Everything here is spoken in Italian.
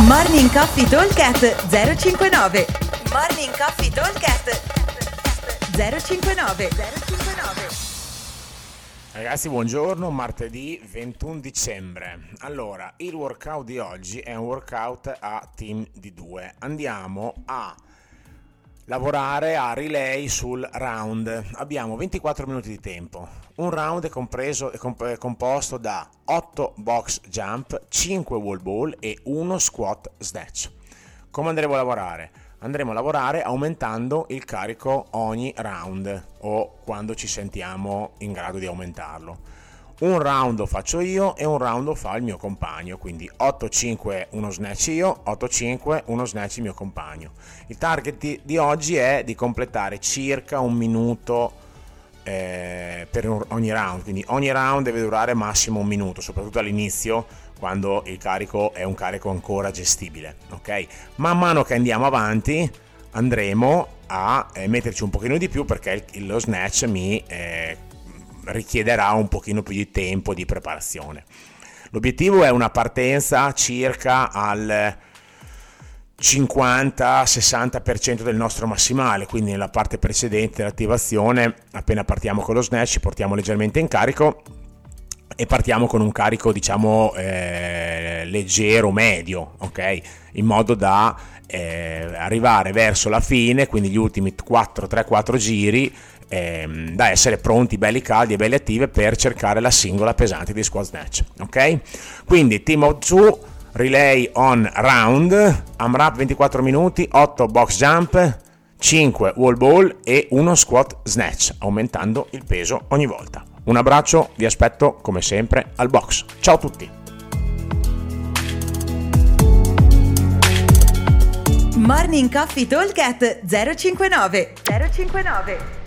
Morning Coffee Talkcast 059 Morning Coffee Talkcast 059 059 Ragazzi, buongiorno, martedì 21 dicembre. Allora, il workout di oggi è un workout a team di due. Andiamo a lavorare a relay sul round. Abbiamo 24 minuti di tempo. Un round è, compreso, è, comp- è composto da 8 box jump, 5 wall ball e 1 squat snatch. Come andremo a lavorare? Andremo a lavorare aumentando il carico ogni round o quando ci sentiamo in grado di aumentarlo un round lo faccio io e un round lo fa il mio compagno, quindi 8-5 uno snatch io, 8-5 uno snatch il mio compagno. Il target di, oggi è di completare circa un minuto eh, per ogni round, quindi ogni round deve durare massimo un minuto, soprattutto all'inizio quando il carico è un carico ancora gestibile, ok? Man mano che andiamo avanti andremo a eh, metterci un pochino di più perché il, lo snatch mi eh, richiederà un pochino più di tempo di preparazione. L'obiettivo è una partenza circa al 50-60% del nostro massimale, quindi nella parte precedente dell'attivazione, appena partiamo con lo snatch, ci portiamo leggermente in carico e partiamo con un carico diciamo eh, leggero medio ok in modo da eh, arrivare verso la fine quindi gli ultimi 4 3 4 giri ehm, da essere pronti, belli caldi e belli attivi per cercare la singola pesante di squat snatch. Ok? Quindi team of two, relay on round, AMRAP 24 minuti, 8 box jump, 5 wall ball e 1 squat snatch, aumentando il peso ogni volta. Un abbraccio, vi aspetto come sempre al box. Ciao a tutti! Morning Coffee Talk 059 059